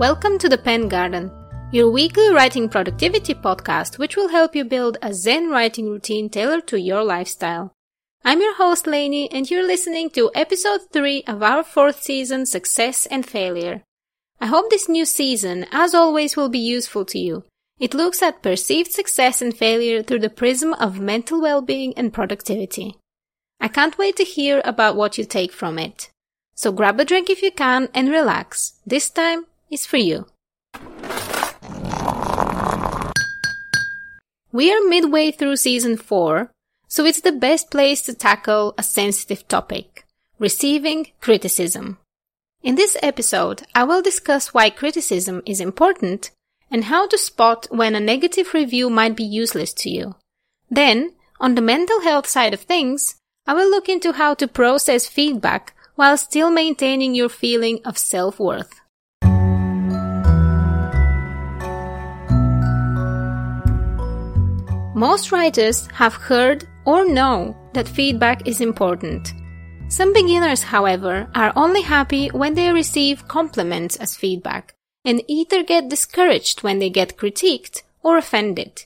Welcome to the Pen Garden, your weekly writing productivity podcast, which will help you build a Zen writing routine tailored to your lifestyle. I'm your host, Lainey, and you're listening to episode 3 of our fourth season, Success and Failure. I hope this new season, as always, will be useful to you. It looks at perceived success and failure through the prism of mental well-being and productivity. I can't wait to hear about what you take from it. So grab a drink if you can and relax. This time is for you. We are midway through season 4, so it's the best place to tackle a sensitive topic receiving criticism. In this episode, I will discuss why criticism is important and how to spot when a negative review might be useless to you. Then, on the mental health side of things, I will look into how to process feedback while still maintaining your feeling of self-worth. Most writers have heard or know that feedback is important. Some beginners, however, are only happy when they receive compliments as feedback and either get discouraged when they get critiqued or offended.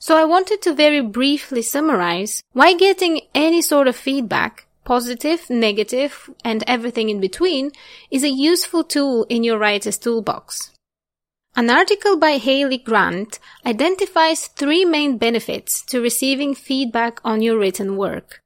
So I wanted to very briefly summarize why getting any sort of feedback, positive, negative, and everything in between, is a useful tool in your writer's toolbox. An article by Haley Grant identifies three main benefits to receiving feedback on your written work.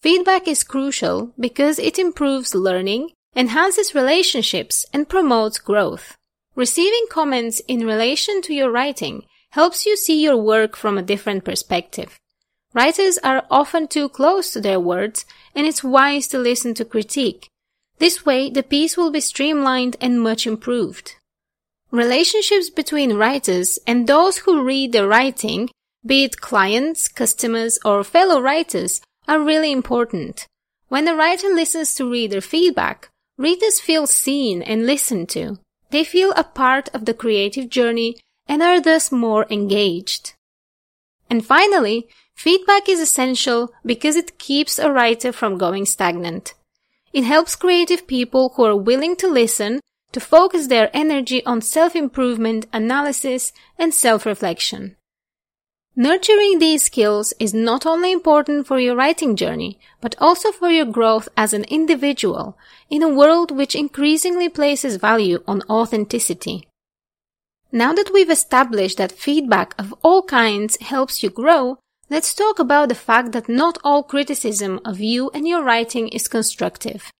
Feedback is crucial because it improves learning, enhances relationships, and promotes growth. Receiving comments in relation to your writing helps you see your work from a different perspective. Writers are often too close to their words, and it's wise to listen to critique. This way, the piece will be streamlined and much improved. Relationships between writers and those who read their writing, be it clients, customers, or fellow writers, are really important. When a writer listens to reader feedback, readers feel seen and listened to. They feel a part of the creative journey and are thus more engaged. And finally, feedback is essential because it keeps a writer from going stagnant. It helps creative people who are willing to listen to focus their energy on self-improvement, analysis, and self-reflection. Nurturing these skills is not only important for your writing journey, but also for your growth as an individual in a world which increasingly places value on authenticity. Now that we've established that feedback of all kinds helps you grow, let's talk about the fact that not all criticism of you and your writing is constructive.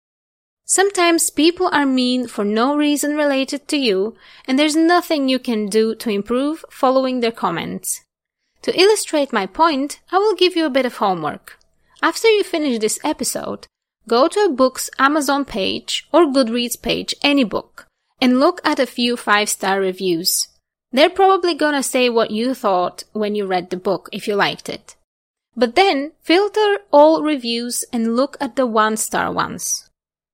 Sometimes people are mean for no reason related to you, and there's nothing you can do to improve following their comments. To illustrate my point, I will give you a bit of homework. After you finish this episode, go to a book's Amazon page or Goodreads page, any book, and look at a few five star reviews. They're probably gonna say what you thought when you read the book if you liked it. But then filter all reviews and look at the one star ones.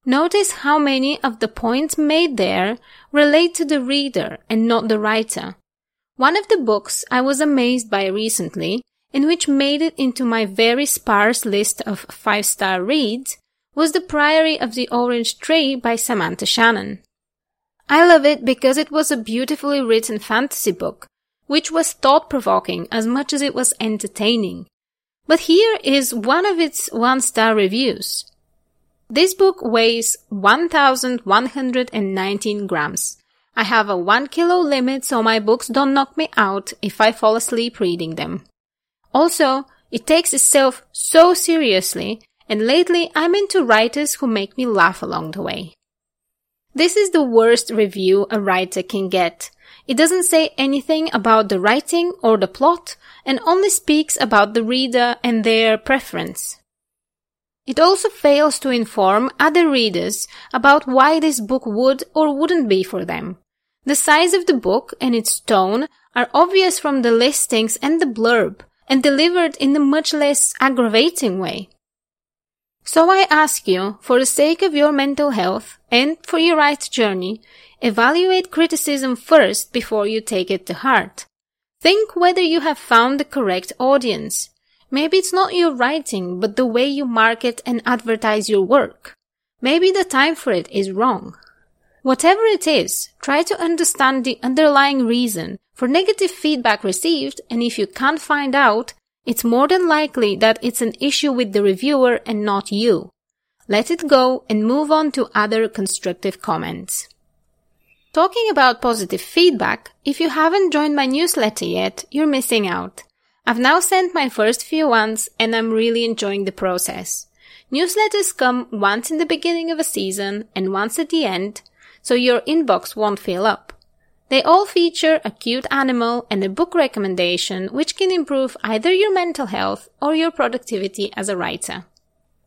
Notice how many of the points made there relate to the reader and not the writer. One of the books I was amazed by recently, and which made it into my very sparse list of five star reads, was The Priory of the Orange Tree by Samantha Shannon. I love it because it was a beautifully written fantasy book, which was thought provoking as much as it was entertaining. But here is one of its one star reviews. This book weighs 1119 grams. I have a 1 kilo limit so my books don't knock me out if I fall asleep reading them. Also, it takes itself so seriously and lately I'm into writers who make me laugh along the way. This is the worst review a writer can get. It doesn't say anything about the writing or the plot and only speaks about the reader and their preference. It also fails to inform other readers about why this book would or wouldn't be for them. The size of the book and its tone are obvious from the listings and the blurb and delivered in a much less aggravating way. So I ask you, for the sake of your mental health and for your right journey, evaluate criticism first before you take it to heart. Think whether you have found the correct audience. Maybe it's not your writing, but the way you market and advertise your work. Maybe the time for it is wrong. Whatever it is, try to understand the underlying reason for negative feedback received, and if you can't find out, it's more than likely that it's an issue with the reviewer and not you. Let it go and move on to other constructive comments. Talking about positive feedback, if you haven't joined my newsletter yet, you're missing out. I've now sent my first few ones and I'm really enjoying the process. Newsletters come once in the beginning of a season and once at the end, so your inbox won't fill up. They all feature a cute animal and a book recommendation which can improve either your mental health or your productivity as a writer.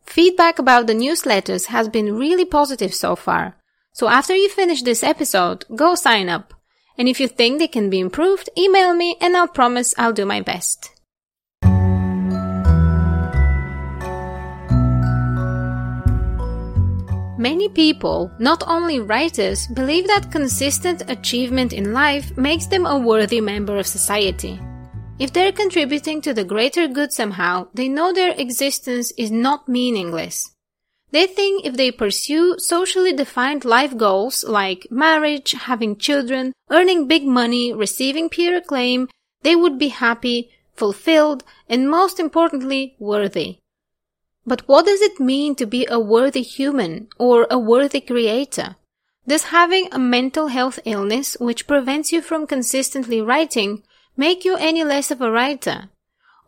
Feedback about the newsletters has been really positive so far, so after you finish this episode, go sign up. And if you think they can be improved, email me and I'll promise I'll do my best. Many people, not only writers, believe that consistent achievement in life makes them a worthy member of society. If they're contributing to the greater good somehow, they know their existence is not meaningless. They think if they pursue socially defined life goals like marriage, having children, earning big money, receiving peer acclaim, they would be happy, fulfilled, and most importantly, worthy. But what does it mean to be a worthy human or a worthy creator? Does having a mental health illness which prevents you from consistently writing make you any less of a writer?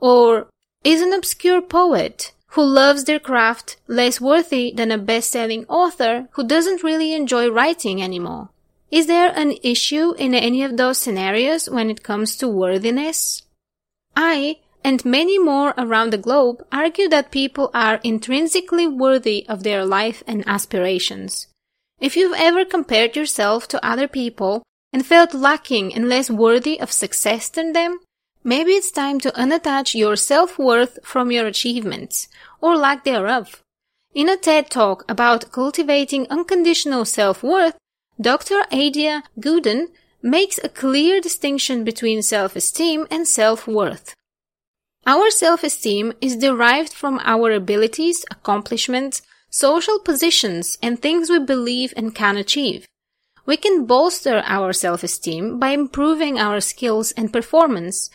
Or is an obscure poet who loves their craft less worthy than a best-selling author who doesn't really enjoy writing anymore? Is there an issue in any of those scenarios when it comes to worthiness? I, and many more around the globe argue that people are intrinsically worthy of their life and aspirations. If you've ever compared yourself to other people and felt lacking and less worthy of success than them, maybe it's time to unattach your self-worth from your achievements, or lack thereof. In a TED talk about cultivating unconditional self-worth, Dr. Adia Gooden makes a clear distinction between self-esteem and self-worth. Our self-esteem is derived from our abilities, accomplishments, social positions, and things we believe and can achieve. We can bolster our self-esteem by improving our skills and performance,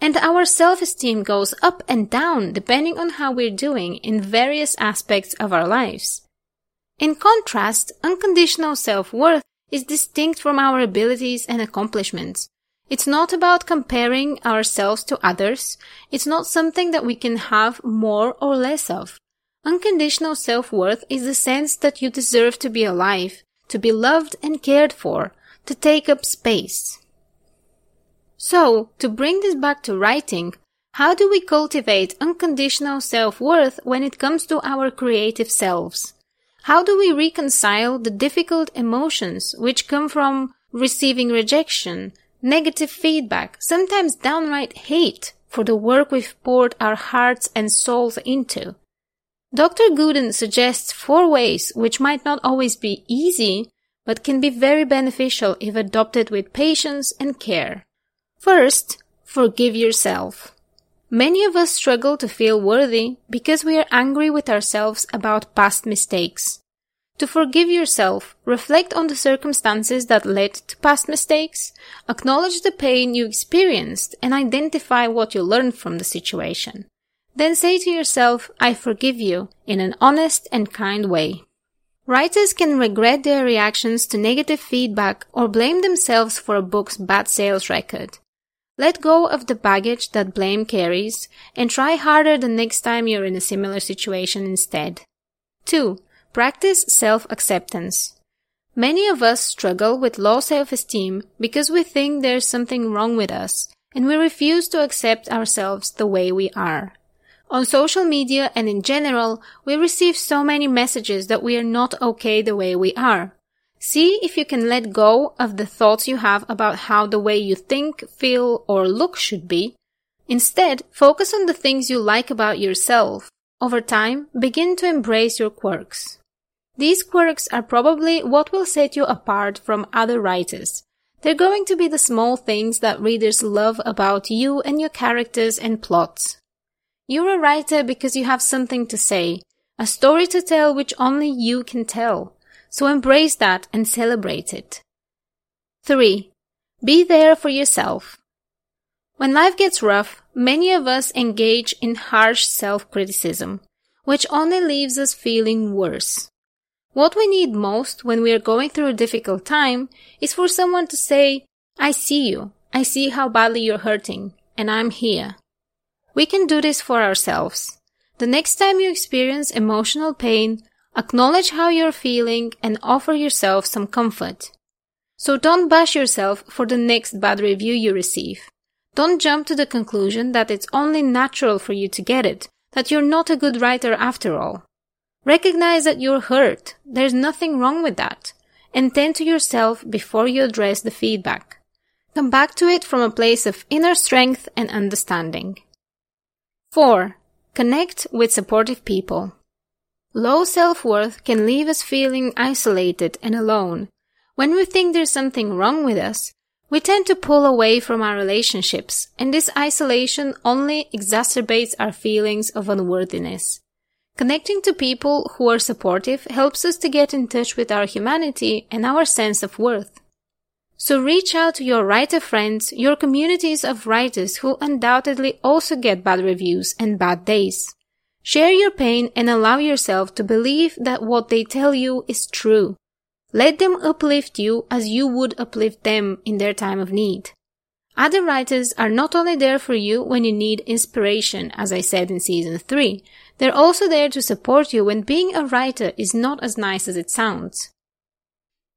and our self-esteem goes up and down depending on how we're doing in various aspects of our lives. In contrast, unconditional self-worth is distinct from our abilities and accomplishments. It's not about comparing ourselves to others. It's not something that we can have more or less of. Unconditional self-worth is the sense that you deserve to be alive, to be loved and cared for, to take up space. So, to bring this back to writing, how do we cultivate unconditional self-worth when it comes to our creative selves? How do we reconcile the difficult emotions which come from receiving rejection, negative feedback, sometimes downright hate for the work we've poured our hearts and souls into. Dr. Gooden suggests four ways which might not always be easy, but can be very beneficial if adopted with patience and care. First, forgive yourself. Many of us struggle to feel worthy because we are angry with ourselves about past mistakes. To forgive yourself, reflect on the circumstances that led to past mistakes, acknowledge the pain you experienced, and identify what you learned from the situation. Then say to yourself, I forgive you, in an honest and kind way. Writers can regret their reactions to negative feedback or blame themselves for a book's bad sales record. Let go of the baggage that blame carries and try harder the next time you're in a similar situation instead. 2. Practice self-acceptance. Many of us struggle with low self-esteem because we think there's something wrong with us and we refuse to accept ourselves the way we are. On social media and in general, we receive so many messages that we are not okay the way we are. See if you can let go of the thoughts you have about how the way you think, feel, or look should be. Instead, focus on the things you like about yourself. Over time, begin to embrace your quirks. These quirks are probably what will set you apart from other writers. They're going to be the small things that readers love about you and your characters and plots. You're a writer because you have something to say, a story to tell which only you can tell. So embrace that and celebrate it. 3. Be there for yourself. When life gets rough, many of us engage in harsh self-criticism, which only leaves us feeling worse. What we need most when we are going through a difficult time is for someone to say, I see you, I see how badly you're hurting, and I'm here. We can do this for ourselves. The next time you experience emotional pain, acknowledge how you're feeling and offer yourself some comfort. So don't bash yourself for the next bad review you receive. Don't jump to the conclusion that it's only natural for you to get it, that you're not a good writer after all. Recognize that you're hurt. There's nothing wrong with that. And tend to yourself before you address the feedback. Come back to it from a place of inner strength and understanding. 4. Connect with supportive people. Low self-worth can leave us feeling isolated and alone. When we think there's something wrong with us, we tend to pull away from our relationships, and this isolation only exacerbates our feelings of unworthiness. Connecting to people who are supportive helps us to get in touch with our humanity and our sense of worth. So reach out to your writer friends, your communities of writers who undoubtedly also get bad reviews and bad days. Share your pain and allow yourself to believe that what they tell you is true. Let them uplift you as you would uplift them in their time of need. Other writers are not only there for you when you need inspiration, as I said in season 3, they're also there to support you when being a writer is not as nice as it sounds.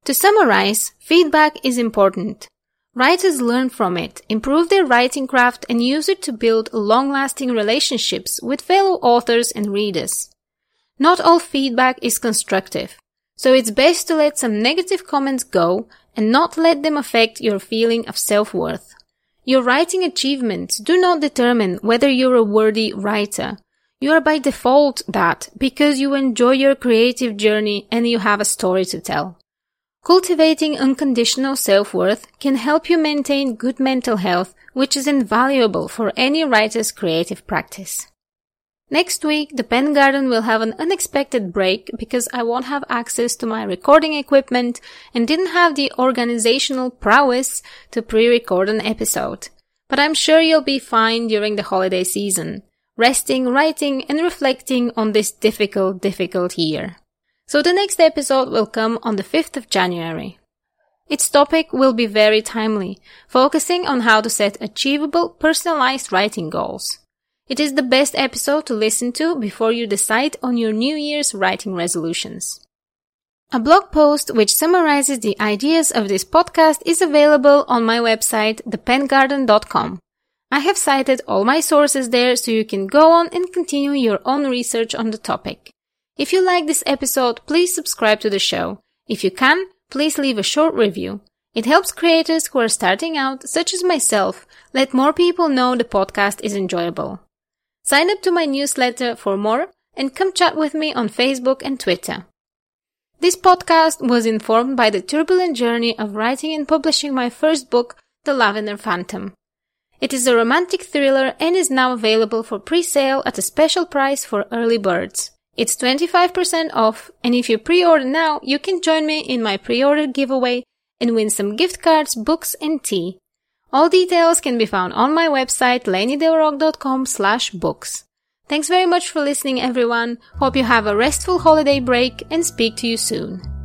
To summarize, feedback is important. Writers learn from it, improve their writing craft, and use it to build long-lasting relationships with fellow authors and readers. Not all feedback is constructive, so it's best to let some negative comments go and not let them affect your feeling of self-worth. Your writing achievements do not determine whether you're a worthy writer. You are by default that because you enjoy your creative journey and you have a story to tell. Cultivating unconditional self-worth can help you maintain good mental health, which is invaluable for any writer's creative practice. Next week, the Pen Garden will have an unexpected break because I won't have access to my recording equipment and didn't have the organizational prowess to pre-record an episode. But I'm sure you'll be fine during the holiday season, resting, writing, and reflecting on this difficult, difficult year. So the next episode will come on the 5th of January. Its topic will be very timely, focusing on how to set achievable personalized writing goals. It is the best episode to listen to before you decide on your New Year's writing resolutions. A blog post which summarizes the ideas of this podcast is available on my website, thepengarden.com. I have cited all my sources there so you can go on and continue your own research on the topic. If you like this episode, please subscribe to the show. If you can, please leave a short review. It helps creators who are starting out, such as myself, let more people know the podcast is enjoyable. Sign up to my newsletter for more and come chat with me on Facebook and Twitter. This podcast was informed by the turbulent journey of writing and publishing my first book, The Lavender Phantom. It is a romantic thriller and is now available for pre-sale at a special price for early birds. It's 25% off, and if you pre-order now, you can join me in my pre-order giveaway and win some gift cards, books, and tea. All details can be found on my website, lainiedelrock.com slash books. Thanks very much for listening, everyone. Hope you have a restful holiday break and speak to you soon.